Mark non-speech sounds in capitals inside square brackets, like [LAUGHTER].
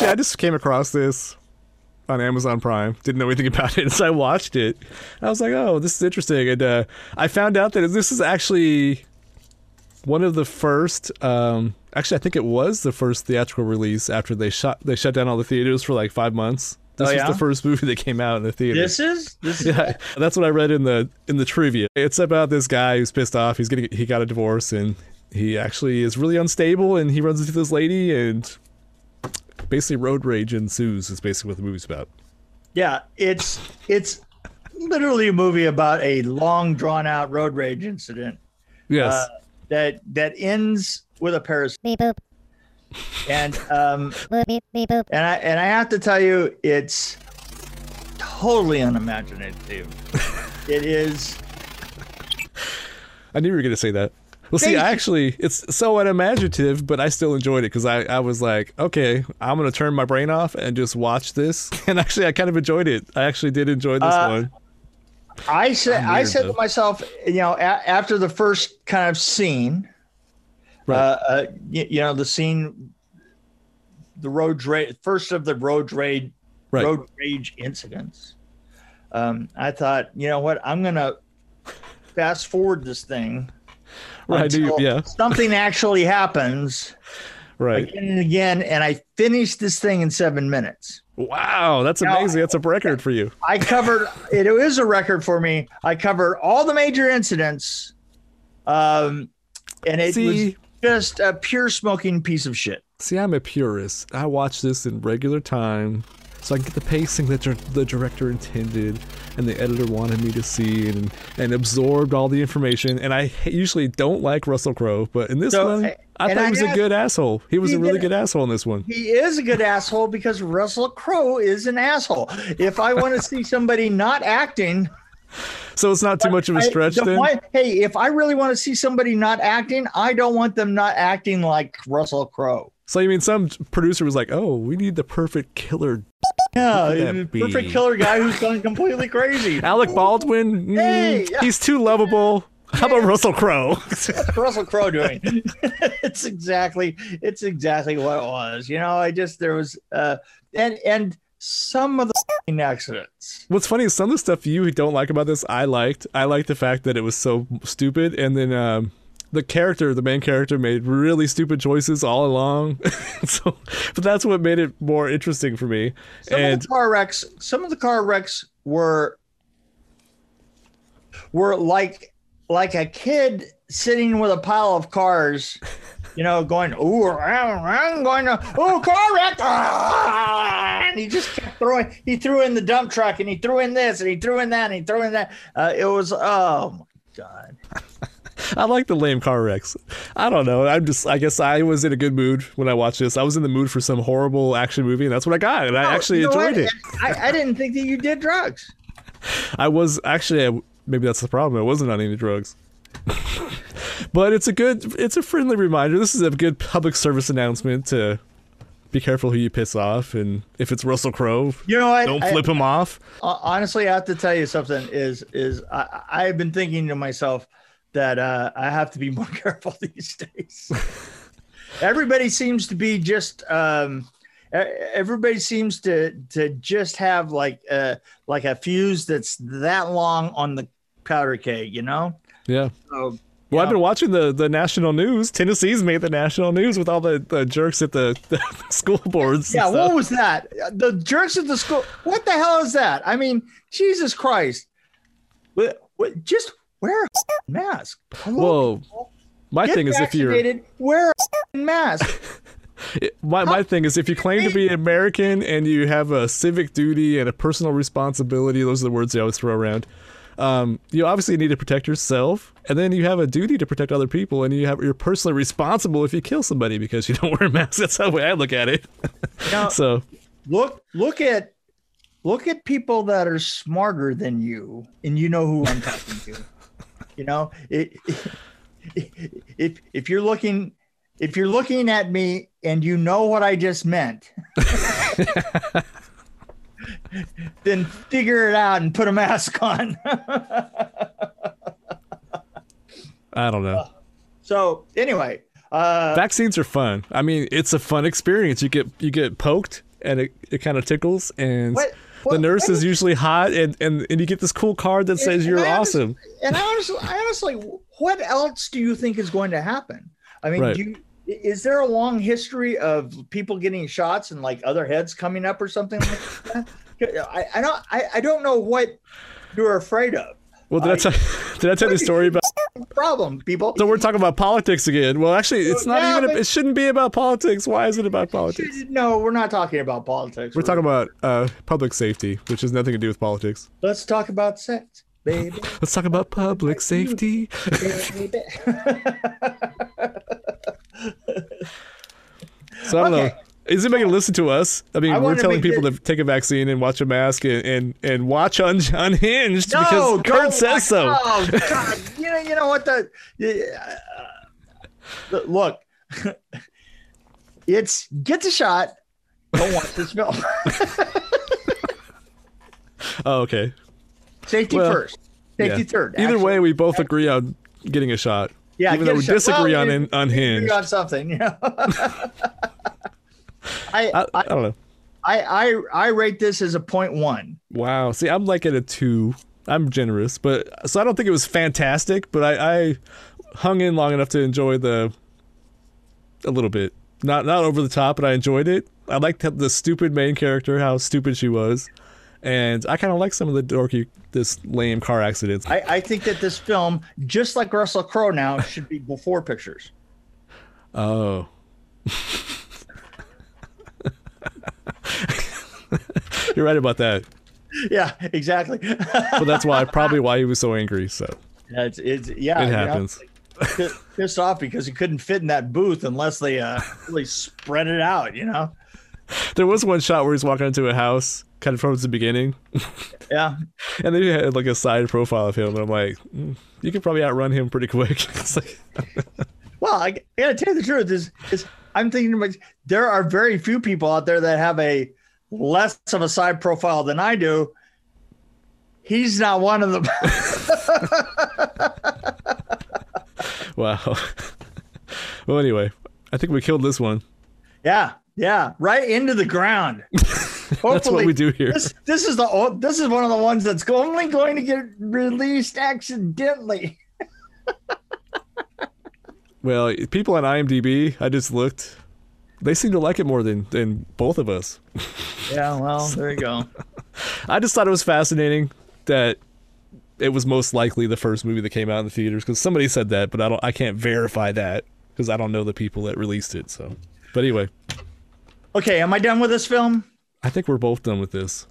Actually, I just came across this on Amazon Prime. Didn't know anything [LAUGHS] about it, so I watched it. I was like, "Oh, this is interesting," and uh, I found out that this is actually one of the first. Um, actually, I think it was the first theatrical release after they shut they shut down all the theaters for like five months. This Oh, was the first movie [LAUGHS] that came out in the theater. This is this is Yeah, [LAUGHS] that's what I read in the in the trivia. It's about this guy who's pissed off. He's getting he got a divorce and he actually is really unstable and he runs into this lady and basically road rage ensues. Is basically what the movie's about. yeah. It's it's literally a movie about a long drawn out road rage incident Yes. uh, that that ends with a Paris Beep boop. and um Boop beep beep boop. and I and I have to tell you it's totally unimaginative. [LAUGHS] it is I knew you were gonna say that. Well, see, I actually it's so unimaginative, but I still enjoyed it because I, I was like, okay, I'm gonna turn my brain off and just watch this. [LAUGHS] And actually, I kind of enjoyed it. I actually did enjoy this Uh, one. I said I said though. to myself, you know, a- after the first kind of scene, Right. uh, uh, you, you know, the scene, the road rage, first of the road rage, Right. road rage incidents. Um, I thought, you know what, I'm gonna fast forward this thing. Right, I you- yeah. Something actually happens Right. again and again, and I finished this thing in seven minutes. Wow, that's Now- amazing. That's a record for you. I covered it is a record for me. I covered all the major incidents. Um and it See- was just a pure smoking piece of shit. See, I'm a purist. I watch this in regular time so I can get the pacing that the director intended and the editor wanted me to see and, and absorbed all the information. And I usually don't like Russell Crowe, but in this So, one, I- I thought he was a good asshole. He was He a really did- good asshole in this one. He is a good asshole because Russell Crowe is an asshole. If I want to see somebody not acting, So it's not too much of a stretch the then? point- hey, if I really want to see somebody not acting, I don't want them not acting like Russell Crowe. So you mean some producer was like, oh, we need the perfect killer. Yeah, Who could that the perfect be? killer guy who's gone completely crazy. [LAUGHS] Alec Baldwin? Mm, Hey, yeah. He's too lovable. How about Russell Crowe? What's [LAUGHS] [LAUGHS] Russell Crowe doing? it's exactly it's exactly what it was. You know, I just there was uh and and some of the accidents. What's funny is some of the stuff you don't like about this, I liked. I liked the fact that it was so stupid, and then um, the character, the main character, made really stupid choices all along. [LAUGHS] so, but that's what made it more interesting for me. Some and of the car wrecks, some of the car wrecks were were like like a kid sitting with a pile of cars, you know, going, "Ooh, I'm, going to, oh, car wreck!" ah," [LAUGHS] And he just kept throwing. He threw in the dump truck, and he threw in this, and he threw in that, and he threw in that. Uh, it was, oh my god. I like the lame car wrecks. I don't know. I'm just. I guess I was in a good mood when I watched this. I was in the mood for some horrible action movie, and that's what I got. And I Oh, actually you know enjoyed it. I, I didn't think that you did drugs. I was actually I- maybe that's the problem. I wasn't on any drugs. but it's a good it's a friendly reminder. This is a good public service announcement to be careful who you piss off and if it's Russell Crowe, You know what? don't I- flip him off. Honestly, I have to tell you something. Is is I, I've been thinking to myself that uh, I have to be more [LAUGHS] careful these days. everybody seems to be just. Um, everybody seems to to just have like uh like a fuse that's that long on the powder keg, you know. Yeah. So Well, I've been watching the, the national news. Tennessee's made the national news with all the, the jerks at the, [LAUGHS] the school boards. yeah, what was that? The jerks at the school. What the hell is that? I mean, Jesus Christ! What, what, just wear a mask. Hello? Whoa. My Get thing is if you're vaccinated, wear a mask. [LAUGHS] My, my thing is if you claim to be American and you have a civic duty and a personal responsibility, those are the words they always throw around. Um, you obviously need to protect yourself, and then you have a duty to protect other people, and you have you're personally responsible if you kill somebody because you don't [LAUGHS] wear a mask. That's how way I look at it. Now, [LAUGHS] so look, look at, look at people that are smarter than you, and you know who I'm talking to. You know, it, if if you're looking, if you're looking at me and you know what I just meant. [LAUGHS] then figure it out and put a mask on. I don't know. So anyway, Uh, Vaccines are fun. I mean, it's a fun experience. You get you get poked and it, it kind of tickles and What- the nurse is usually hot and, and, and you get this cool card that says and you're honest- awesome. and I honestly, I honestly, what else do you think is going to happen? I mean, Right. do you, is there a long history of people getting shots and like other heads coming up or something like that? [LAUGHS] I, I don't, I, I don't know what you're afraid of. Well, did I, I- tell [LAUGHS] did I tell you the story about? Problem, people. So we're talking about politics again. Well, actually, it's not even. it shouldn't be about politics. Why is it about politics? No, we're not talking about politics. We're talking about uh, public safety, which has nothing to do with politics. Let's talk about sex, baby. [LAUGHS] Let's talk about public safety. [LAUGHS] So I don't Okay. know. Is anybody gonna listen to us? I mean, I we're telling people it- to take a vaccine and watch a mask and and, and watch un- [LAUGHS] Unhinged No, because Kurt says so. Oh [LAUGHS] God! You know, you know what the, yeah, uh, look. [LAUGHS] It's get the shot. Don't watch this film. Oh, okay. Safety Well, first. Safety Yeah. third. Either actually. way, we both agree on getting a shot. yeah. even though we shot. disagree Well, on we- we Unhinged. on something. You know. I, I, I, don't know. I I I rate this as a point one. Wow. See, I'm like at a two. I'm generous, but so I don't think it was fantastic, but I, I hung in long enough to enjoy the a little bit. Not not over the top, but I enjoyed it. I liked the stupid main character, how stupid she was, and I kind of like some of the dorky, this lame car accidents. I, I think that this film, just like Russell Crowe now, should be before pictures. Oh. [LAUGHS] You're right about that. Yeah, exactly. But that's why probably why he was so angry. So Yeah, it's, it's yeah. it happens. pi- pissed off because he couldn't fit in that booth unless they uh, really spread it out. You know. There was one shot where he's walking into a house, kind of from the beginning, [LAUGHS] Yeah. and they had like a side profile of him, and I'm like, mm, you could probably outrun him pretty quick. [LAUGHS] like, [LAUGHS] Well, I, I gotta tell you the truth is is I'm thinking there are very few people out there that have a less of a side profile than I do. He's not one of them. [LAUGHS] wow. well, anyway, I think we killed this one. yeah, yeah, right into the ground. [LAUGHS] That's what we do here. This this is the this is one of the ones that's only going to get released accidentally. [LAUGHS] Well, people on IMDb, I just looked. They seem to like it more than than both of us. Yeah, well, [LAUGHS] there you go. I just thought it was fascinating that it was most likely the first movie that came out in the theaters because somebody said that, but I don't. I can't verify that because I don't know the people that released it. So, but anyway, Okay, am I done with this film? I think we're both done with this.